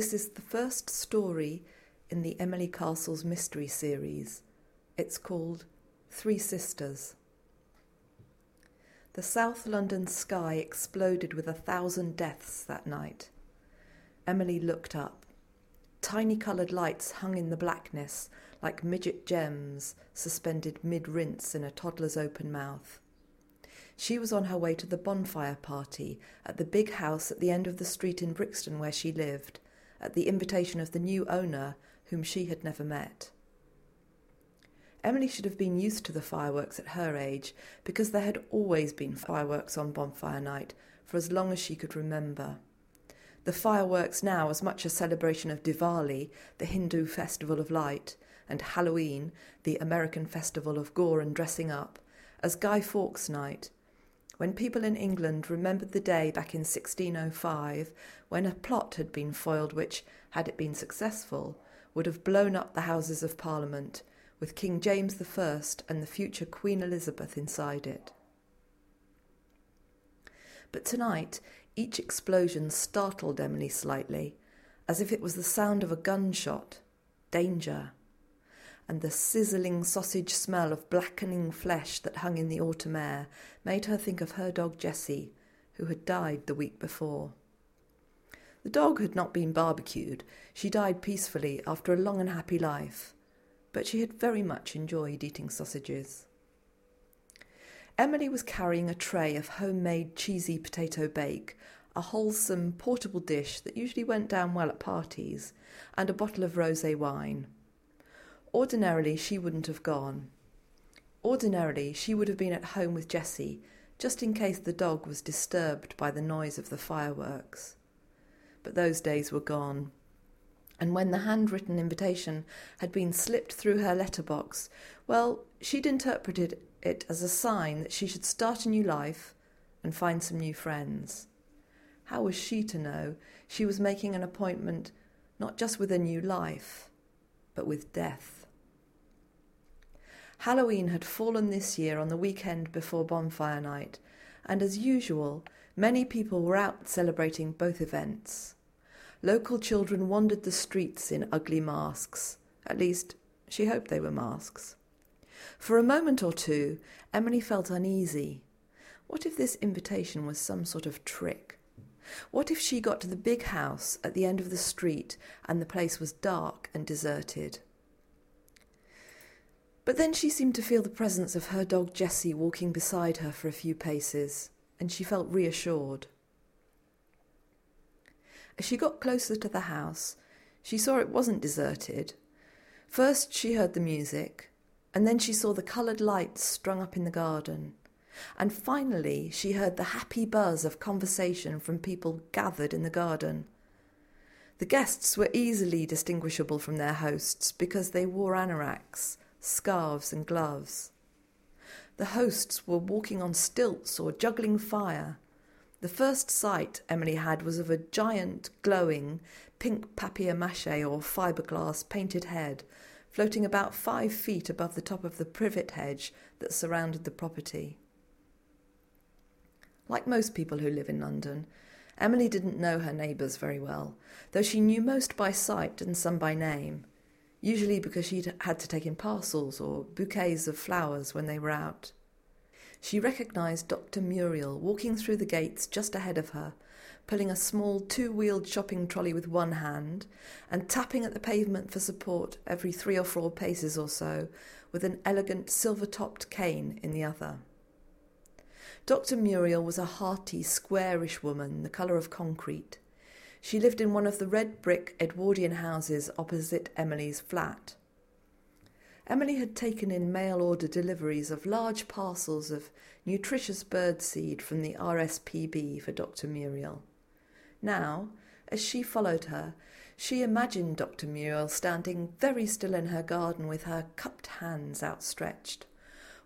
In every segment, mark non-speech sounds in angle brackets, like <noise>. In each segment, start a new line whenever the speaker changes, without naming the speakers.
This is the first story in the Emily Castles mystery series. It's called Three Sisters. The South London sky exploded with a thousand deaths that night. Emily looked up. Tiny coloured lights hung in the blackness like midget gems suspended mid rinse in a toddler's open mouth. She was on her way to the bonfire party at the big house at the end of the street in Brixton where she lived, at the invitation of the new owner, whom she had never met. Emily should have been used to the fireworks at her age, because there had always been fireworks on bonfire night for as long as she could remember. The fireworks now as much a celebration of Diwali, the Hindu festival of light, and Halloween, the American festival of gore and dressing up, as Guy Fawkes Night, when people in England remembered the day back in 1605 when a plot had been foiled which, had it been successful, would have blown up the Houses of Parliament, with King James I and the future Queen Elizabeth inside it. But tonight, each explosion startled Emily slightly, as if it was the sound of a gunshot. Danger and the sizzling sausage smell of blackening flesh that hung in the autumn air made her think of her dog Jessie, who had died the week before. The dog had not been barbecued. She died peacefully after a long and happy life, but she had very much enjoyed eating sausages. Emily was carrying a tray of homemade cheesy potato bake, a wholesome portable dish that usually went down well at parties, and a bottle of rosé wine. Ordinarily, she wouldn't have gone. Ordinarily, she would have been at home with Jessie, just in case the dog was disturbed by the noise of the fireworks. But those days were gone. And when the handwritten invitation had been slipped through her letterbox, well, she'd interpreted it as a sign that she should start a new life and find some new friends. How was she to know she was making an appointment not just with a new life, but with death? Halloween had fallen this year on the weekend before bonfire night, and as usual, many people were out celebrating both events. Local children wandered the streets in ugly masks. At least, she hoped they were masks. For a moment or two, Emily felt uneasy. What if this invitation was some sort of trick? What if she got to the big house at the end of the street and the place was dark and deserted? But then she seemed to feel the presence of her dog Jessie walking beside her for a few paces, and she felt reassured. As she got closer to the house, she saw it wasn't deserted. First, she heard the music, and then she saw the coloured lights strung up in the garden. And finally, she heard the happy buzz of conversation from people gathered in the garden. The guests were easily distinguishable from their hosts because they wore anoraks, scarves, and gloves. The hosts were walking on stilts or juggling fire. The first sight Emily had was of a giant, glowing, pink papier mache or fiberglass painted head floating about five feet above the top of the privet hedge that surrounded the property. Like most people who live in London, Emily didn't know her neighbours very well, though she knew most by sight and some by name usually because she'd had to take in parcels or bouquets of flowers when they were out. She recognised Dr. Muriel walking through the gates just ahead of her, pulling a small two wheeled shopping trolley with one hand and tapping at the pavement for support every three or four paces or so with an elegant silver topped cane in the other. Dr. Muriel was a hearty, squarish woman, the colour of concrete. She lived in one of the red brick Edwardian houses opposite Emily's flat. Emily had taken in mail order deliveries of large parcels of nutritious bird seed from the RSPB for Dr. Muriel. Now, as she followed her, she imagined Dr. Muriel standing very still in her garden with her cupped hands outstretched.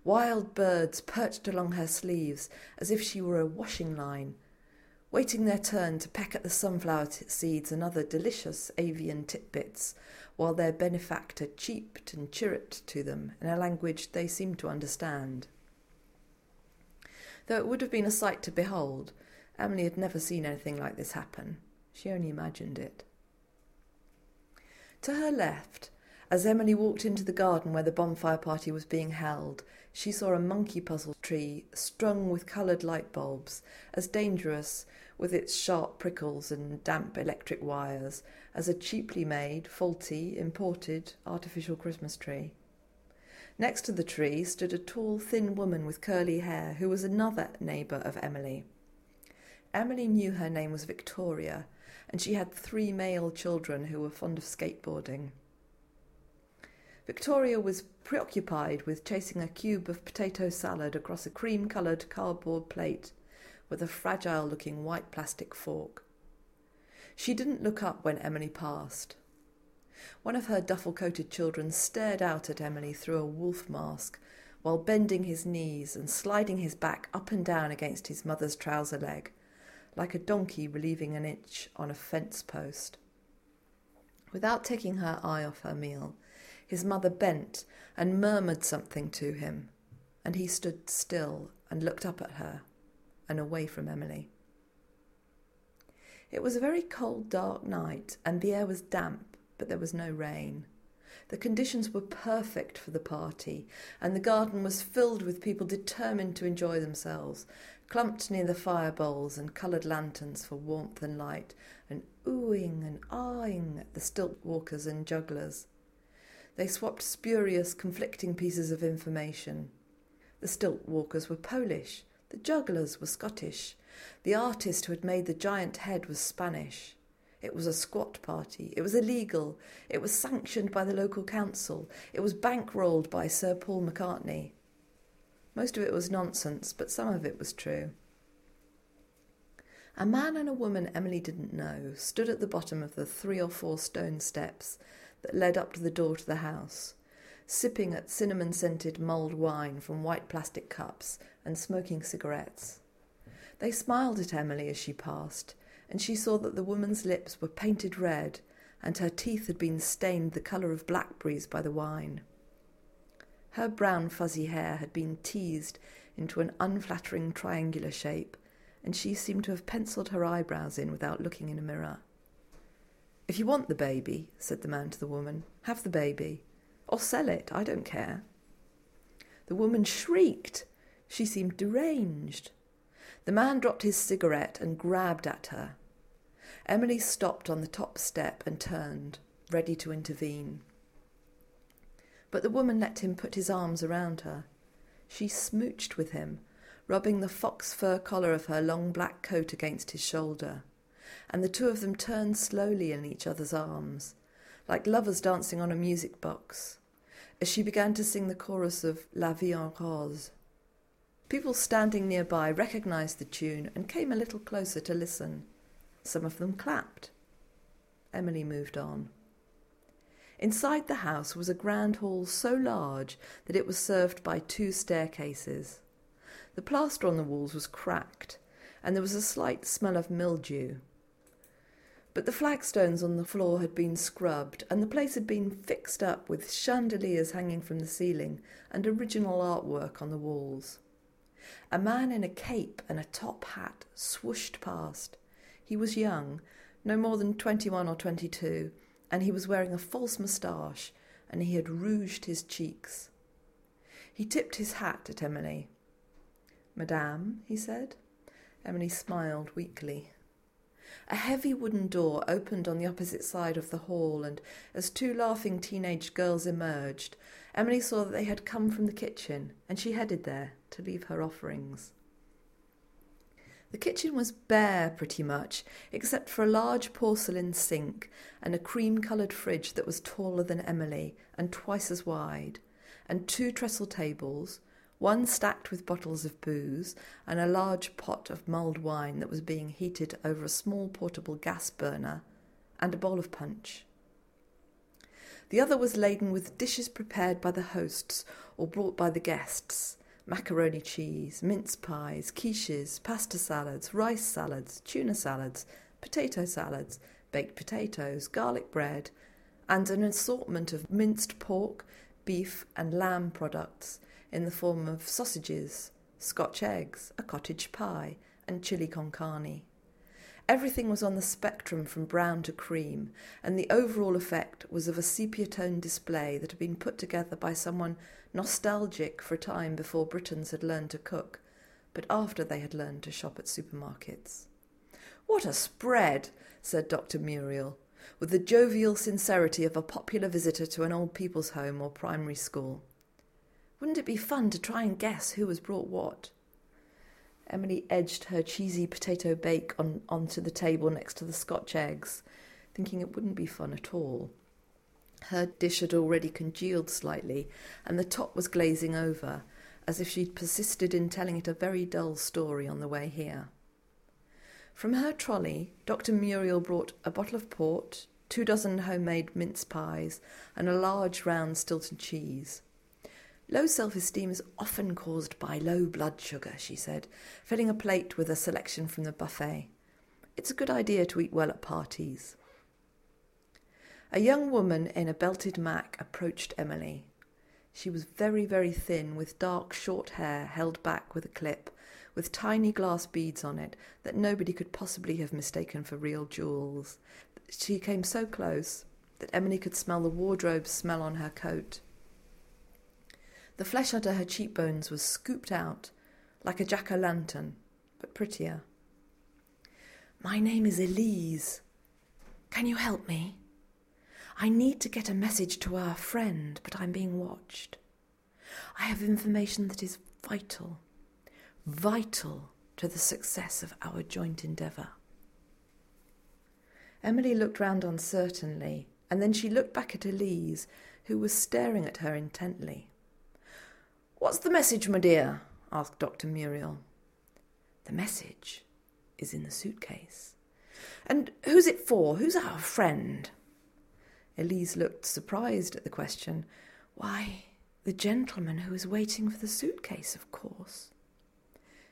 Wild birds perched along her sleeves as if she were a washing line, waiting their turn to peck at the sunflower seeds and other delicious avian titbits, while their benefactor cheeped and chirruped to them in a language they seemed to understand. Though it would have been a sight to behold, Emily had never seen anything like this happen. She only imagined it. To her left, as Emily walked into the garden where the bonfire party was being held, she saw a monkey puzzle tree strung with coloured light bulbs, as dangerous, with its sharp prickles and damp electric wires, as a cheaply made, faulty, imported artificial Christmas tree. Next to the tree stood a tall, thin woman with curly hair who was another neighbour of Emily. Emily knew her name was Victoria, and she had three male children who were fond of skateboarding. Victoria was preoccupied with chasing a cube of potato salad across a cream coloured cardboard plate with a fragile looking white plastic fork. She didn't look up when Emily passed. One of her duffel coated children stared out at Emily through a wolf mask while bending his knees and sliding his back up and down against his mother's trouser leg, like a donkey relieving an itch on a fence post. Without taking her eye off her meal, his mother bent and murmured something to him, and he stood still and looked up at her and away from Emily. It was a very cold, dark night, and the air was damp, but there was no rain. The conditions were perfect for the party, and the garden was filled with people determined to enjoy themselves, clumped near the fire bowls and coloured lanterns for warmth and light, and oohing and ahing at the stilt walkers and jugglers. They swapped spurious, conflicting pieces of information. The stilt walkers were Polish, the jugglers were Scottish, the artist who had made the giant head was Spanish. It was a squat party. It was illegal. It was sanctioned by the local council. It was bankrolled by Sir Paul McCartney. Most of it was nonsense, but some of it was true. A man and a woman Emily didn't know stood at the bottom of the three or four stone steps that led up to the door to the house, sipping at cinnamon scented mulled wine from white plastic cups and smoking cigarettes. They smiled at Emily as she passed, and she saw that the woman's lips were painted red and her teeth had been stained the colour of blackberries by the wine. Her brown fuzzy hair had been teased into an unflattering triangular shape, and she seemed to have penciled her eyebrows in without looking in a mirror. If you want the baby, said the man to the woman, have the baby. Or sell it, I don't care. The woman shrieked. She seemed deranged. The man dropped his cigarette and grabbed at her. Emily stopped on the top step and turned, ready to intervene but the woman let him put his arms around her. She smooched with him, rubbing the fox fur collar of her long black coat against his shoulder, and the two of them turned slowly in each other's arms, like lovers dancing on a music box, as she began to sing the chorus of La Vie en Rose. People standing nearby recognized the tune and came a little closer to listen. Some of them clapped. Emily moved on. Inside the house was a grand hall so large that it was served by two staircases. The plaster on the walls was cracked, and there was a slight smell of mildew. But the flagstones on the floor had been scrubbed, and the place had been fixed up with chandeliers hanging from the ceiling and original artwork on the walls. A man in a cape and a top hat swooshed past. He was young, no more than twenty one or twenty two, and he was wearing a false moustache, and he had rouged his cheeks. He tipped his hat at Emily. Madame, he said. Emily smiled weakly. A heavy wooden door opened on the opposite side of the hall, and as two laughing teenage girls emerged, Emily saw that they had come from the kitchen, and she headed there to leave her offerings. The kitchen was bare pretty much, except for a large porcelain sink and a cream coloured fridge that was taller than Emily and twice as wide, and two trestle tables, one stacked with bottles of booze, and a large pot of mulled wine that was being heated over a small portable gas burner, and a bowl of punch. The other was laden with dishes prepared by the hosts or brought by the guests, macaroni cheese, mince pies, quiches, pasta salads, rice salads, tuna salads, potato salads, baked potatoes, garlic bread, and an assortment of minced pork, beef, and lamb products in the form of sausages, Scotch eggs, a cottage pie, and chili con carne. Everything was on the spectrum from brown to cream, and the overall effect was of a sepia tone display that had been put together by someone nostalgic for a time before Britons had learned to cook, but after they had learned to shop at supermarkets. What a spread, said Dr. Muriel, with the jovial sincerity of a popular visitor to an old people's home or primary school. Wouldn't it be fun to try and guess who has brought what? Emily edged her cheesy potato bake on, onto the table next to the Scotch eggs, thinking it wouldn't be fun at all. Her dish had already congealed slightly, and the top was glazing over, as if she'd persisted in telling it a very dull story on the way here. From her trolley, Dr. Muriel brought a bottle of port, two dozen homemade mince pies, and a large round Stilton cheese. Low self esteem is often caused by low blood sugar, she said, filling a plate with a selection from the buffet. It's a good idea to eat well at parties. A young woman in a belted mac approached Emily. She was very, very thin, with dark, short hair held back with a clip, with tiny glass beads on it that nobody could possibly have mistaken for real jewels. She came so close that Emily could smell the wardrobe smell on her coat. The flesh under her cheekbones was scooped out, like a jack o' lantern, but prettier. My name is Elise. Can you help me? I need to get a message to our friend, but I'm being watched. I have information that is vital, vital to the success of our joint endeavour. Emily looked round uncertainly, and then she looked back at Elise, who was staring at her intently. What's the message, my dear? asked Dr. Muriel. The message is in the suitcase. And who's it for? Who's our friend? Elise looked surprised at the question. Why, the gentleman who is waiting for the suitcase, of course.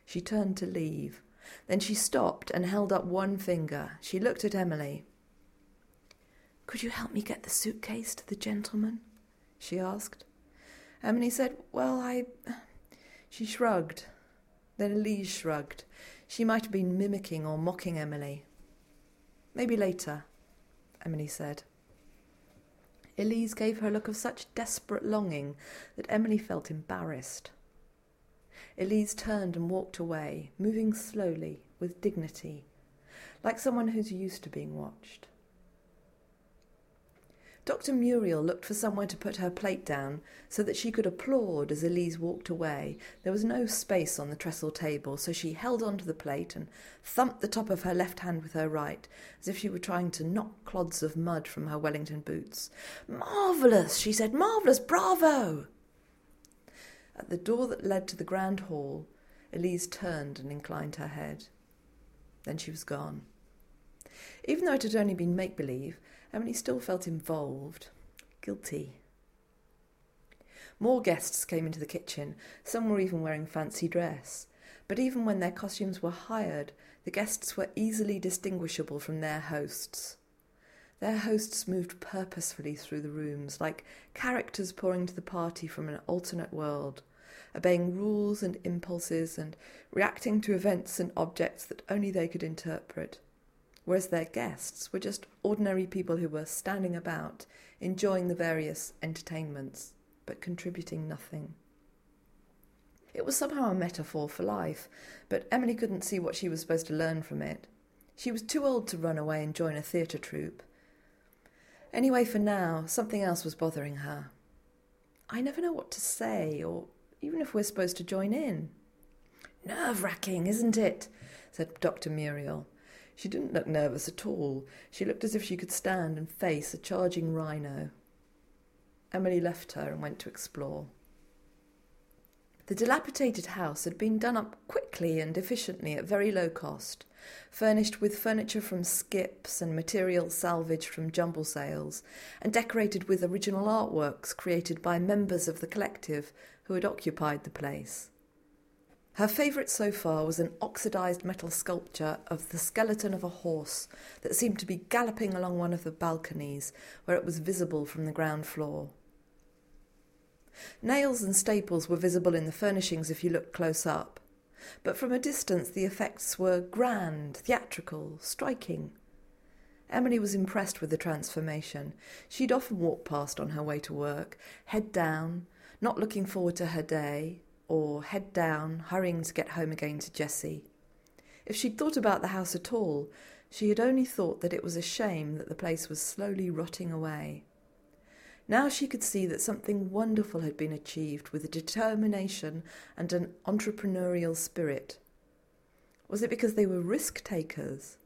She turned to leave. Then she stopped and held up one finger. She looked at Emily. Could you help me get the suitcase to the gentleman? she asked. Um, Emily said, Well, I. She shrugged. Then Elise shrugged. She might have been mimicking or mocking Emily. Maybe later, Emily said. Elise gave her a look of such desperate longing that Emily felt embarrassed. Elise turned and walked away, moving slowly, with dignity, like someone who's used to being watched. Dr. Muriel looked for somewhere to put her plate down so that she could applaud as Elise walked away. There was no space on the trestle table, so she held on to the plate and thumped the top of her left hand with her right, as if she were trying to knock clods of mud from her Wellington boots. Marvellous, she said, marvellous, bravo! At the door that led to the grand hall, Elise turned and inclined her head. Then she was gone. Even though it had only been make believe, Emily still felt involved, guilty. More guests came into the kitchen. Some were even wearing fancy dress. But even when their costumes were hired, the guests were easily distinguishable from their hosts. Their hosts moved purposefully through the rooms, like characters pouring to the party from an alternate world, obeying rules and impulses and reacting to events and objects that only they could interpret whereas their guests were just ordinary people who were standing about, enjoying the various entertainments, but contributing nothing. It was somehow a metaphor for life, but Emily couldn't see what she was supposed to learn from it. She was too old to run away and join a theatre troupe. Anyway, for now, something else was bothering her. I never know what to say, or even if we're supposed to join in. Nerve wracking, isn't it? said Dr. Muriel. She didn't look nervous at all. She looked as if she could stand and face a charging rhino. Emily left her and went to explore. The dilapidated house had been done up quickly and efficiently at very low cost, furnished with furniture from skips and materials salvaged from jumble sales, and decorated with original artworks created by members of the collective who had occupied the place. Her favourite so far was an oxidized metal sculpture of the skeleton of a horse that seemed to be galloping along one of the balconies where it was visible from the ground floor. Nails and staples were visible in the furnishings if you looked close up. but from a distance the effects were grand, theatrical, striking. Emily was impressed with the transformation. She'd often walk past on her way to work, head down, not looking forward to her day, or head down, hurrying to get home again to Jessie. If she'd thought about the house at all, she had only thought that it was a shame that the place was slowly rotting away. Now she could see that something wonderful had been achieved with a determination and an entrepreneurial spirit. Was it because they were risk takers?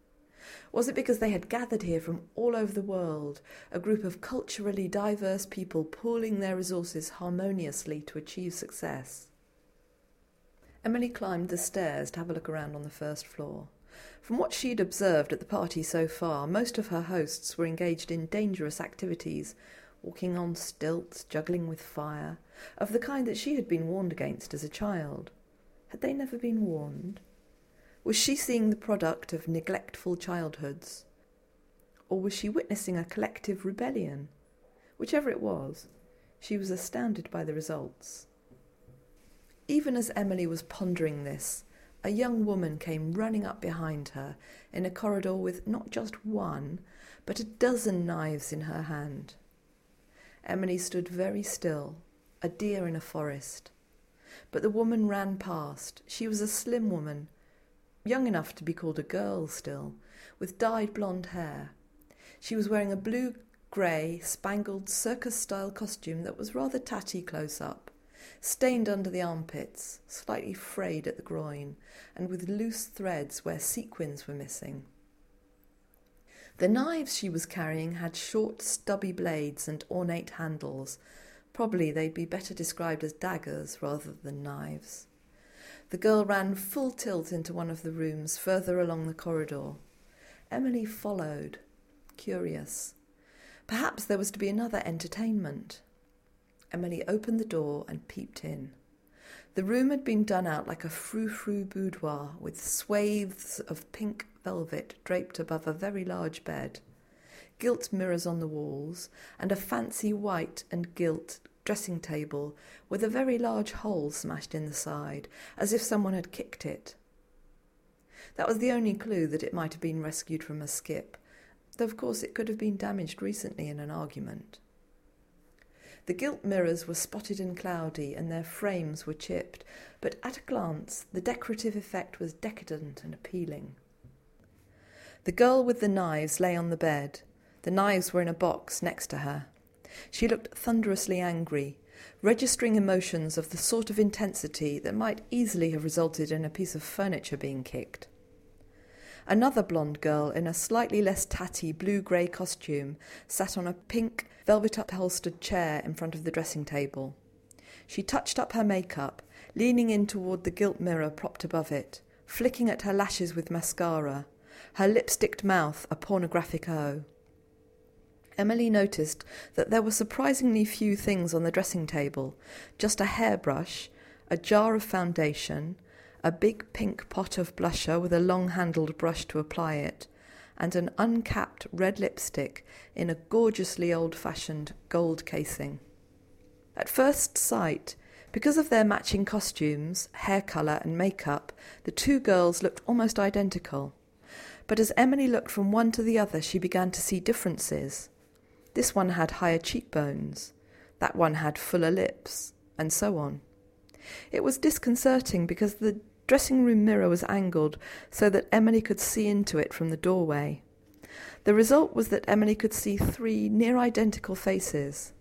Was it because they had gathered here from all over the world, a group of culturally diverse people pooling their resources harmoniously to achieve success? Emily climbed the stairs to have a look around on the first floor. From what she'd observed at the party so far, most of her hosts were engaged in dangerous activities, walking on stilts, juggling with fire, of the kind that she had been warned against as a child. Had they never been warned? Was she seeing the product of neglectful childhoods? Or was she witnessing a collective rebellion? Whichever it was, she was astounded by the results. Even as Emily was pondering this, a young woman came running up behind her in a corridor with not just one, but a dozen knives in her hand. Emily stood very still, a deer in a forest. But the woman ran past. She was a slim woman, young enough to be called a girl still, with dyed blonde hair. She was wearing a blue grey, spangled circus style costume that was rather tatty close up stained under the armpits, slightly frayed at the groin, and with loose threads where sequins were missing. The knives she was carrying had short, stubby blades and ornate handles. Probably they'd be better described as daggers rather than knives. The girl ran full tilt into one of the rooms further along the corridor. Emily followed, curious. Perhaps there was to be another entertainment. Emily opened the door and peeped in. The room had been done out like a frou-frou boudoir with swathes of pink velvet draped above a very large bed, gilt mirrors on the walls, and a fancy white and gilt dressing table with a very large hole smashed in the side, as if someone had kicked it. That was the only clue that it might have been rescued from a skip, though of course it could have been damaged recently in an argument. The gilt mirrors were spotted and cloudy, and their frames were chipped, but at a glance the decorative effect was decadent and appealing. The girl with the knives lay on the bed. The knives were in a box next to her. She looked thunderously angry, registering emotions of the sort of intensity that might easily have resulted in a piece of furniture being kicked. Another blonde girl in a slightly less tatty blue grey costume sat on a pink velvet upholstered chair in front of the dressing table. She touched up her makeup, leaning in toward the gilt mirror propped above it, flicking at her lashes with mascara, her lipsticked mouth a pornographic O. Emily noticed that there were surprisingly few things on the dressing table just a hairbrush, a jar of foundation, a big pink pot of blusher with a long handled brush to apply it, and an uncapped red lipstick in a gorgeously old fashioned gold casing. At first sight, because of their matching costumes, hair colour, and makeup, the two girls looked almost identical. But as Emily looked from one to the other, she began to see differences. This one had higher cheekbones, that one had fuller lips, and so on. It was disconcerting because the dressing room mirror was angled so that Emily could see into it from the doorway. The result was that Emily could see three near identical faces,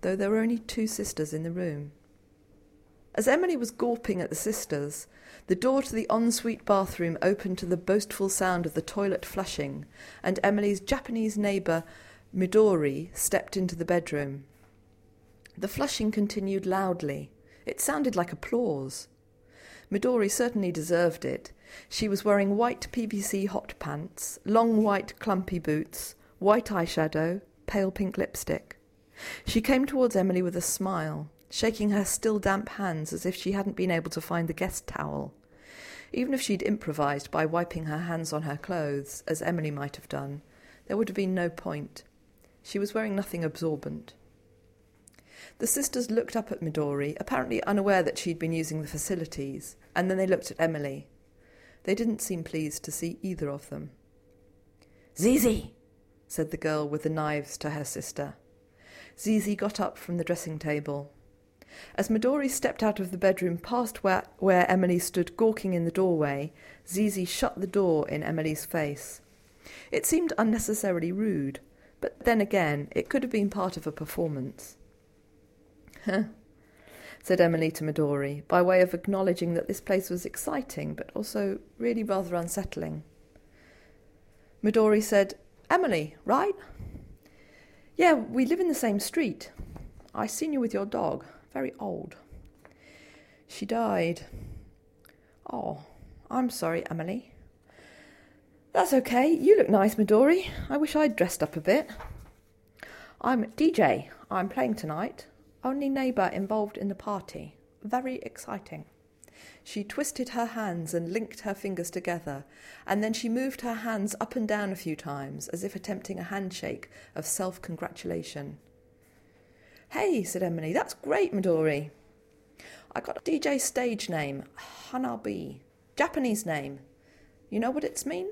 though there were only two sisters in the room. As Emily was gawping at the sisters, the door to the ensuite bathroom opened to the boastful sound of the toilet flushing, and Emily's Japanese neighbour, Midori, stepped into the bedroom. The flushing continued loudly. It sounded like applause. Midori certainly deserved it. She was wearing white PVC hot pants, long white clumpy boots, white eyeshadow, pale pink lipstick. She came towards Emily with a smile, shaking her still damp hands as if she hadn't been able to find the guest towel. Even if she'd improvised by wiping her hands on her clothes, as Emily might have done, there would have been no point. She was wearing nothing absorbent. The sisters looked up at Midori, apparently unaware that she'd been using the facilities, and then they looked at Emily. They didn't seem pleased to see either of them. Zizi, said the girl with the knives to her sister. Zizi got up from the dressing table. As Midori stepped out of the bedroom past where, where Emily stood gawking in the doorway, Zizi shut the door in Emily's face. It seemed unnecessarily rude, but then again, it could have been part of a performance. <laughs> Said Emily to Midori, by way of acknowledging that this place was exciting, but also really rather unsettling. Midori said, Emily, right? Yeah, we live in the same street. I seen you with your dog, very old. She died. Oh, I'm sorry, Emily. That's okay. You look nice, Midori. I wish I'd dressed up a bit. I'm DJ. I'm playing tonight. Only neighbour involved in the party. Very exciting. She twisted her hands and linked her fingers together, and then she moved her hands up and down a few times, as if attempting a handshake of self congratulation. Hey, said Emily, that's great, Midori. I got a DJ stage name, Hanabi. Japanese name. You know what it's mean?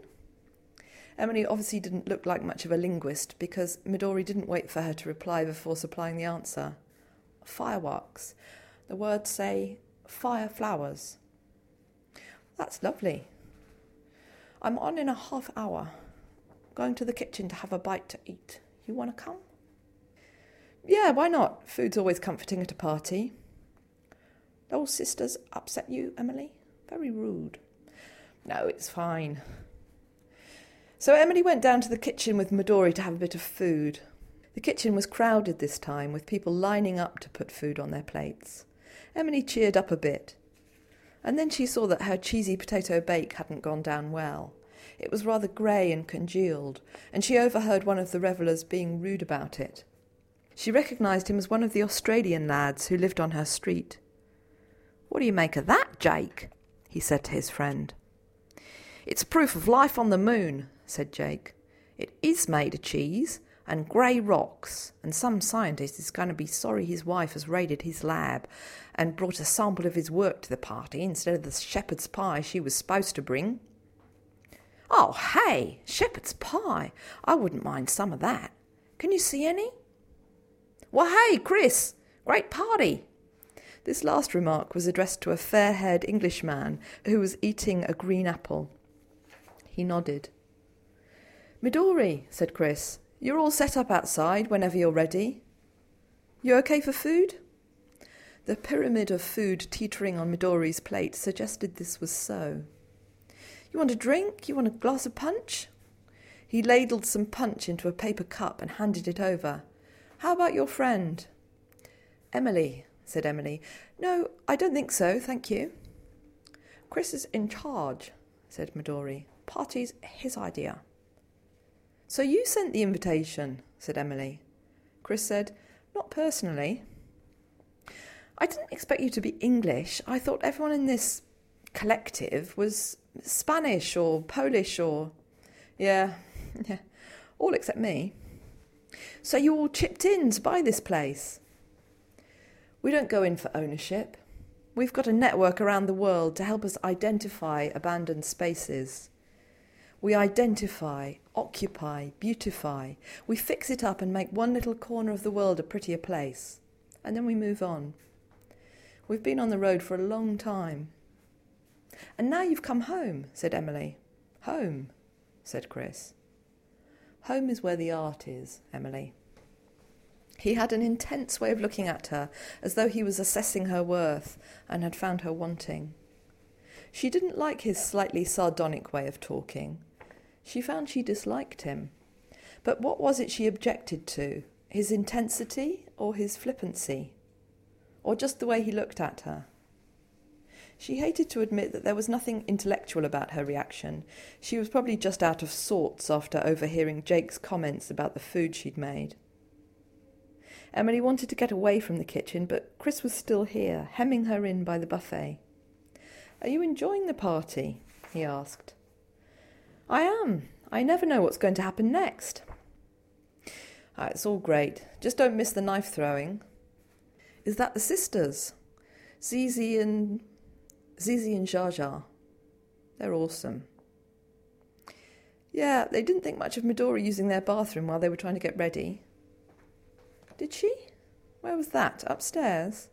Emily obviously didn't look like much of a linguist because Midori didn't wait for her to reply before supplying the answer fireworks. The words say fire flowers. That's lovely. I'm on in a half hour. Going to the kitchen to have a bite to eat. You want to come? Yeah, why not? Food's always comforting at a party. Those sisters upset you, Emily? Very rude. No, it's fine. So Emily went down to the kitchen with Midori to have a bit of food. The kitchen was crowded this time, with people lining up to put food on their plates. Emily cheered up a bit. And then she saw that her cheesy potato bake hadn't gone down well. It was rather grey and congealed, and she overheard one of the revellers being rude about it. She recognised him as one of the Australian lads who lived on her street. What do you make of that, Jake? he said to his friend. It's proof of life on the moon, said Jake. It is made of cheese, and grey rocks, and some scientist is going to be sorry his wife has raided his lab and brought a sample of his work to the party instead of the shepherd's pie she was supposed to bring. Oh, hey, shepherd's pie. I wouldn't mind some of that. Can you see any? Well, hey, Chris, great party. This last remark was addressed to a fair haired Englishman who was eating a green apple. He nodded. Midori, said Chris, you're all set up outside whenever you're ready. You okay for food? The pyramid of food teetering on Midori's plate suggested this was so. You want a drink? You want a glass of punch? He ladled some punch into a paper cup and handed it over. How about your friend? Emily, said Emily. No, I don't think so, thank you. Chris is in charge, said Midori. Party's his idea. So you sent the invitation, said Emily. Chris said, Not personally. I didn't expect you to be English. I thought everyone in this collective was Spanish or Polish or. Yeah, <laughs> yeah, all except me. So you all chipped in to buy this place? We don't go in for ownership. We've got a network around the world to help us identify abandoned spaces. We identify, occupy, beautify. We fix it up and make one little corner of the world a prettier place. And then we move on. We've been on the road for a long time. And now you've come home, said Emily. Home, said Chris. Home is where the art is, Emily. He had an intense way of looking at her, as though he was assessing her worth and had found her wanting. She didn't like his slightly sardonic way of talking, she found she disliked him. But what was it she objected to? His intensity or his flippancy? Or just the way he looked at her? She hated to admit that there was nothing intellectual about her reaction. She was probably just out of sorts after overhearing Jake's comments about the food she'd made. Emily wanted to get away from the kitchen, but Chris was still here, hemming her in by the buffet. Are you enjoying the party? he asked. I am. I never know what's going to happen next. Ah, it's all great. Just don't miss the knife throwing. Is that the sisters? Zizi and Zizi and Jaja. They're awesome. Yeah, they didn't think much of Midori using their bathroom while they were trying to get ready. Did she? Where was that? Upstairs?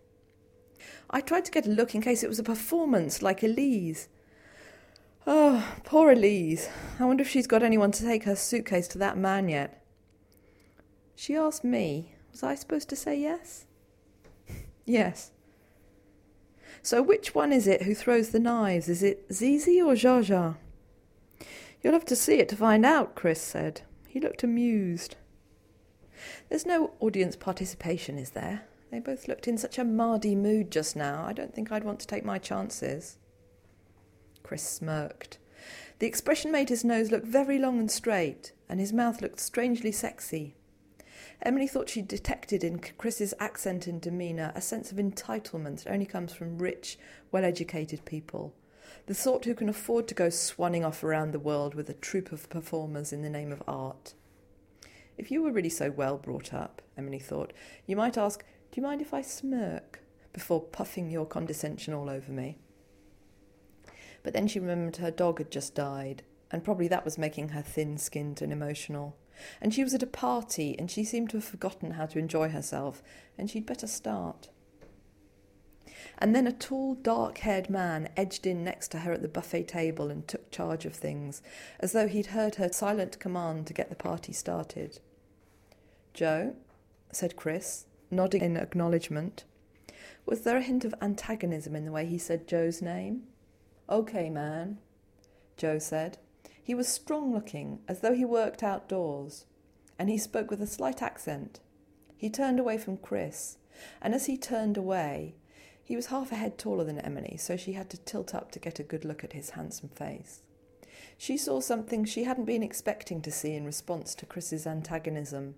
I tried to get a look in case it was a performance like Elise. Oh, poor Elise. I wonder if she's got anyone to take her suitcase to that man yet. She asked me. Was I supposed to say yes? <laughs> yes. So which one is it who throws the knives? Is it Zizi or Jaja? You'll have to see it to find out, Chris said. He looked amused. There's no audience participation, is there? They both looked in such a mardy mood just now. I don't think I'd want to take my chances. Chris smirked. The expression made his nose look very long and straight, and his mouth looked strangely sexy. Emily thought she detected in Chris's accent and demeanour a sense of entitlement that only comes from rich, well educated people. The sort who can afford to go swanning off around the world with a troupe of performers in the name of art. If you were really so well brought up, Emily thought, you might ask, Do you mind if I smirk? before puffing your condescension all over me. But then she remembered her dog had just died, and probably that was making her thin skinned and emotional. And she was at a party, and she seemed to have forgotten how to enjoy herself, and she'd better start. And then a tall, dark haired man edged in next to her at the buffet table and took charge of things, as though he'd heard her silent command to get the party started. Joe, said Chris, nodding in acknowledgement. Was there a hint of antagonism in the way he said Joe's name? OK, man, Joe said. He was strong looking, as though he worked outdoors, and he spoke with a slight accent. He turned away from Chris, and as he turned away, he was half a head taller than Emily, so she had to tilt up to get a good look at his handsome face. She saw something she hadn't been expecting to see in response to Chris's antagonism.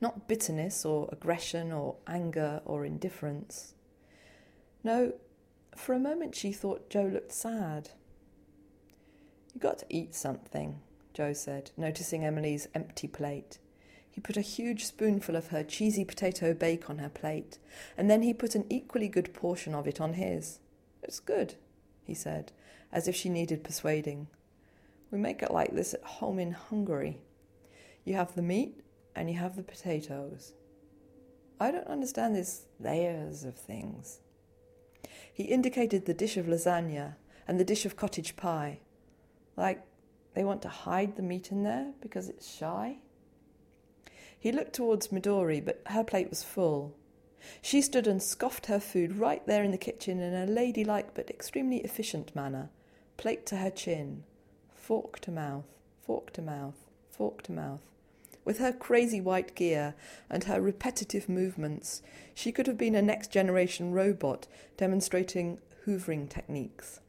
Not bitterness or aggression or anger or indifference. No, for a moment, she thought Joe looked sad. You got to eat something, Joe said, noticing Emily's empty plate. He put a huge spoonful of her cheesy potato bake on her plate, and then he put an equally good portion of it on his. It's good, he said, as if she needed persuading. We make it like this at home in Hungary. You have the meat and you have the potatoes. I don't understand these layers of things. He indicated the dish of lasagna and the dish of cottage pie. Like they want to hide the meat in there because it's shy? He looked towards Midori, but her plate was full. She stood and scoffed her food right there in the kitchen in a ladylike but extremely efficient manner, plate to her chin, fork to mouth, fork to mouth, fork to mouth. With her crazy white gear and her repetitive movements, she could have been a next generation robot demonstrating hoovering techniques.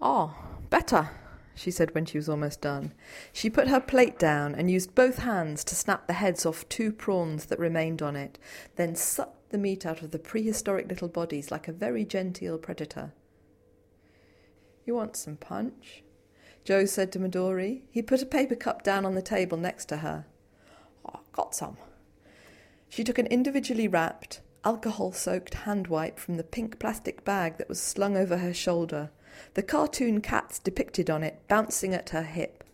Oh, better, she said when she was almost done. She put her plate down and used both hands to snap the heads off two prawns that remained on it, then sucked the meat out of the prehistoric little bodies like a very genteel predator. You want some punch? Joe said to Midori. He put a paper cup down on the table next to her. Got some. She took an individually wrapped, alcohol soaked hand wipe from the pink plastic bag that was slung over her shoulder, the cartoon cats depicted on it bouncing at her hip,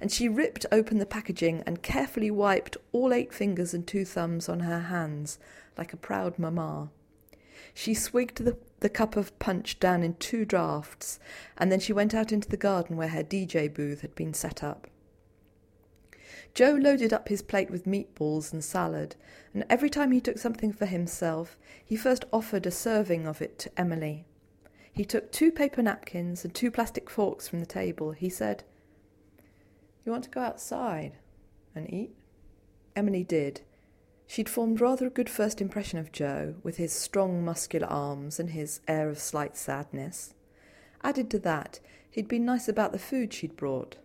and she ripped open the packaging and carefully wiped all eight fingers and two thumbs on her hands, like a proud mamma. She swigged the, the cup of punch down in two draughts, and then she went out into the garden where her DJ booth had been set up. Joe loaded up his plate with meatballs and salad, and every time he took something for himself, he first offered a serving of it to Emily. He took two paper napkins and two plastic forks from the table. He said, You want to go outside and eat? Emily did. She'd formed rather a good first impression of Joe, with his strong muscular arms and his air of slight sadness. Added to that, he'd been nice about the food she'd brought.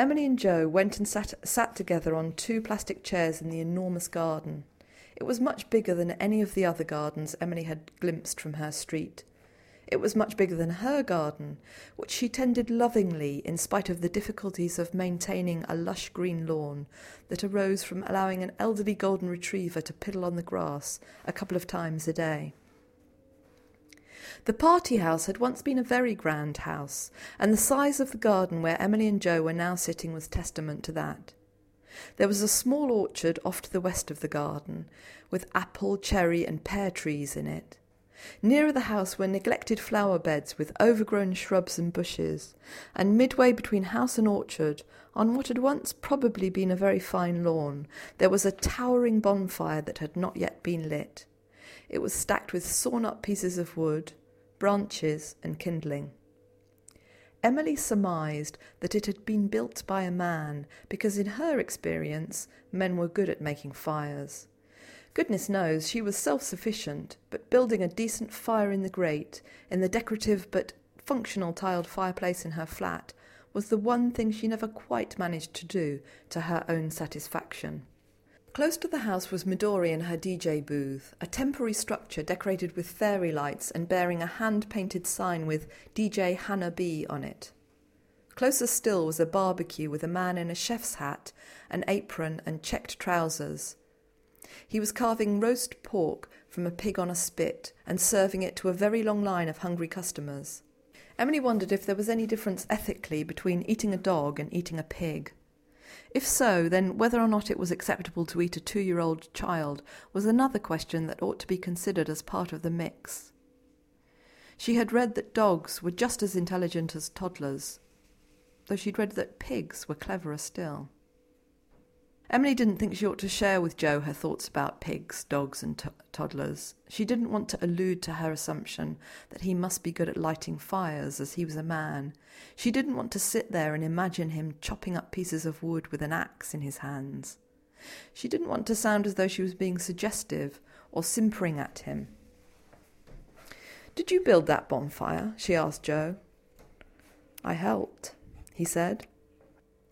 Emily and Joe went and sat, sat together on two plastic chairs in the enormous garden. It was much bigger than any of the other gardens Emily had glimpsed from her street. It was much bigger than her garden, which she tended lovingly in spite of the difficulties of maintaining a lush green lawn that arose from allowing an elderly golden retriever to piddle on the grass a couple of times a day. The party house had once been a very grand house, and the size of the garden where Emily and Joe were now sitting was testament to that. There was a small orchard off to the west of the garden, with apple, cherry, and pear trees in it. Nearer the house were neglected flower beds with overgrown shrubs and bushes, and midway between house and orchard, on what had once probably been a very fine lawn, there was a towering bonfire that had not yet been lit. It was stacked with sawn up pieces of wood, branches, and kindling. Emily surmised that it had been built by a man because, in her experience, men were good at making fires. Goodness knows she was self sufficient, but building a decent fire in the grate, in the decorative but functional tiled fireplace in her flat, was the one thing she never quite managed to do to her own satisfaction. Close to the house was Midori and her DJ booth, a temporary structure decorated with fairy lights and bearing a hand painted sign with DJ Hannah B on it. Closer still was a barbecue with a man in a chef's hat, an apron, and checked trousers, he was carving roast pork from a pig on a spit and serving it to a very long line of hungry customers. Emily wondered if there was any difference ethically between eating a dog and eating a pig. If so, then whether or not it was acceptable to eat a two year old child was another question that ought to be considered as part of the mix. She had read that dogs were just as intelligent as toddlers, though she'd read that pigs were cleverer still. Emily didn't think she ought to share with Joe her thoughts about pigs, dogs, and toddlers. She didn't want to allude to her assumption that he must be good at lighting fires as he was a man. She didn't want to sit there and imagine him chopping up pieces of wood with an axe in his hands. She didn't want to sound as though she was being suggestive or simpering at him. Did you build that bonfire? she asked Joe. I helped, he said.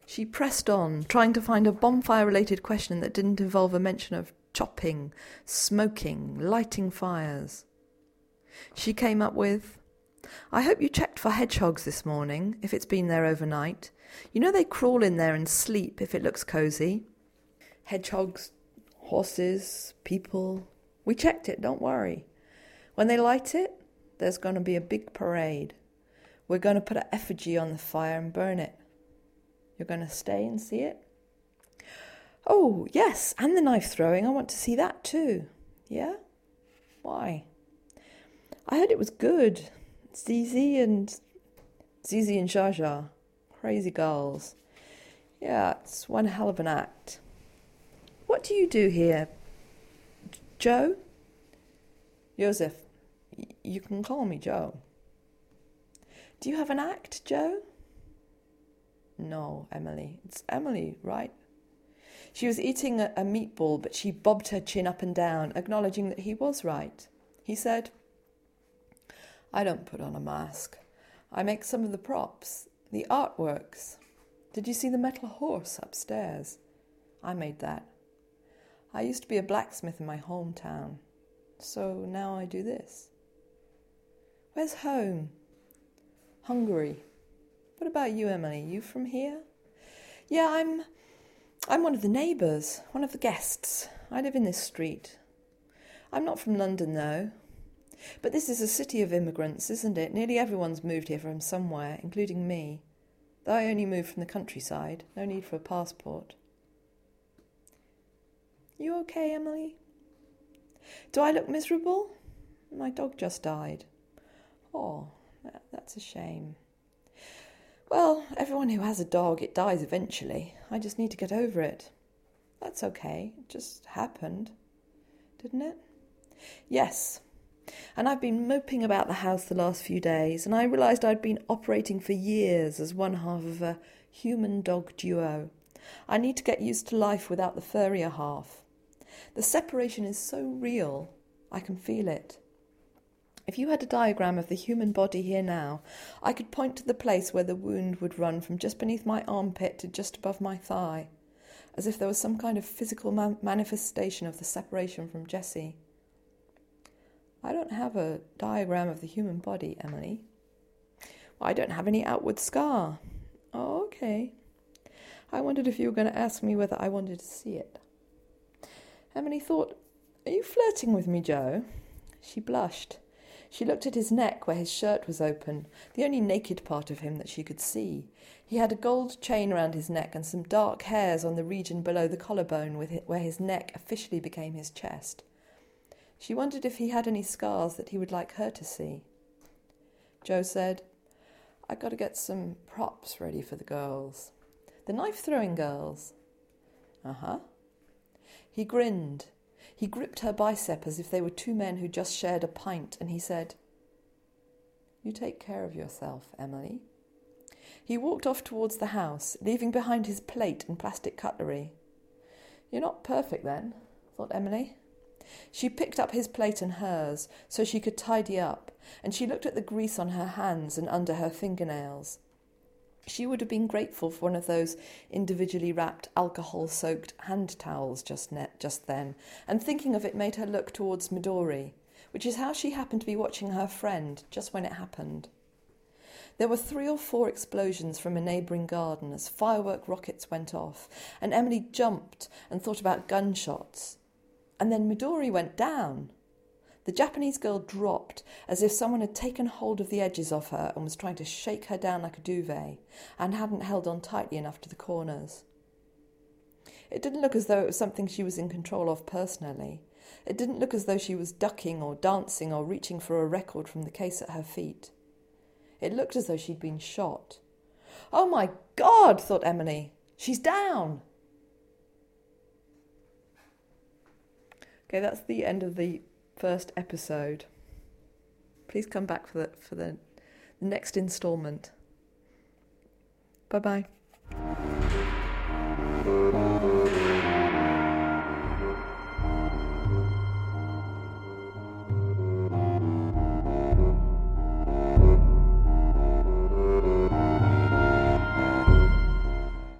She pressed on, trying to find a bonfire related question that didn't involve a mention of chopping, smoking, lighting fires. She came up with, I hope you checked for hedgehogs this morning, if it's been there overnight. You know they crawl in there and sleep if it looks cosy. Hedgehogs, horses, people. We checked it, don't worry. When they light it, there's going to be a big parade. We're going to put an effigy on the fire and burn it. You're going to stay and see it? Oh, yes, and the knife throwing. I want to see that too. Yeah? Why? I heard it was good. Zizi and Zizi and Jaja. Crazy girls. Yeah, it's one hell of an act. What do you do here? Joe? Joseph, you can call me Joe. Do you have an act, Joe? No, Emily. It's Emily, right? She was eating a, a, meatball, but she bobbed her chin up and down, acknowledging that he was right. He said, I don't put on a mask. I make some of the props, the artworks. Did you see the metal horse upstairs? I made that. I used to be a blacksmith in my hometown, so now I do this. Where's home? Hungary. What about you, Emily? You from here? Yeah, I'm I'm one of the neighbours, one of the guests. I live in this street. I'm not from London though. But this is a city of immigrants, isn't it? Nearly everyone's moved here from somewhere, including me. Though I only moved from the countryside, no need for a passport. You okay, Emily? Do I look miserable? My dog just died. Oh, that's a shame. Well, everyone who has a dog, it dies eventually. I just need to get over it. That's okay. It just happened, didn't it? Yes. And I've been moping about the house the last few days, and I realised I'd been operating for years as one half of a human dog duo. I need to get used to life without the furrier half. The separation is so real, I can feel it. If you had a diagram of the human body here now, I could point to the place where the wound would run from just beneath my armpit to just above my thigh, as if there was some kind of physical man- manifestation of the separation from Jessie. I don't have a diagram of the human body, Emily. Well, I don't have any outward scar. Oh, okay. I wondered if you were going to ask me whether I wanted to see it. Emily thought, Are you flirting with me, Joe? She blushed. She looked at his neck where his shirt was open, the only naked part of him that she could see. He had a gold chain round his neck and some dark hairs on the region below the collarbone where his neck officially became his chest. She wondered if he had any scars that he would like her to see. Joe said, I got to get some props ready for the girls. The knife throwing girls. Uh huh. He grinned. He gripped her bicep as if they were two men who just shared a pint, and he said, You take care of yourself, Emily. He walked off towards the house, leaving behind his plate and plastic cutlery. You're not perfect then, thought Emily. She picked up his plate and hers so she could tidy up, and she looked at the grease on her hands and under her fingernails. She would have been grateful for one of those individually wrapped, alcohol soaked hand towels just, just then, and thinking of it made her look towards Midori, which is how she happened to be watching her friend just when it happened. There were three or four explosions from a neighbouring garden as firework rockets went off, and Emily jumped and thought about gunshots. And then Midori went down. The Japanese girl dropped as if someone had taken hold of the edges of her and was trying to shake her down like a duvet and hadn't held on tightly enough to the corners. It didn't look as though it was something she was in control of personally. It didn't look as though she was ducking or dancing or reaching for a record from the case at her feet. It looked as though she'd been shot. Oh my God, thought Emily. She's down. Okay, that's the end of the first episode. Please come back for the, for the next instalment. Bye bye.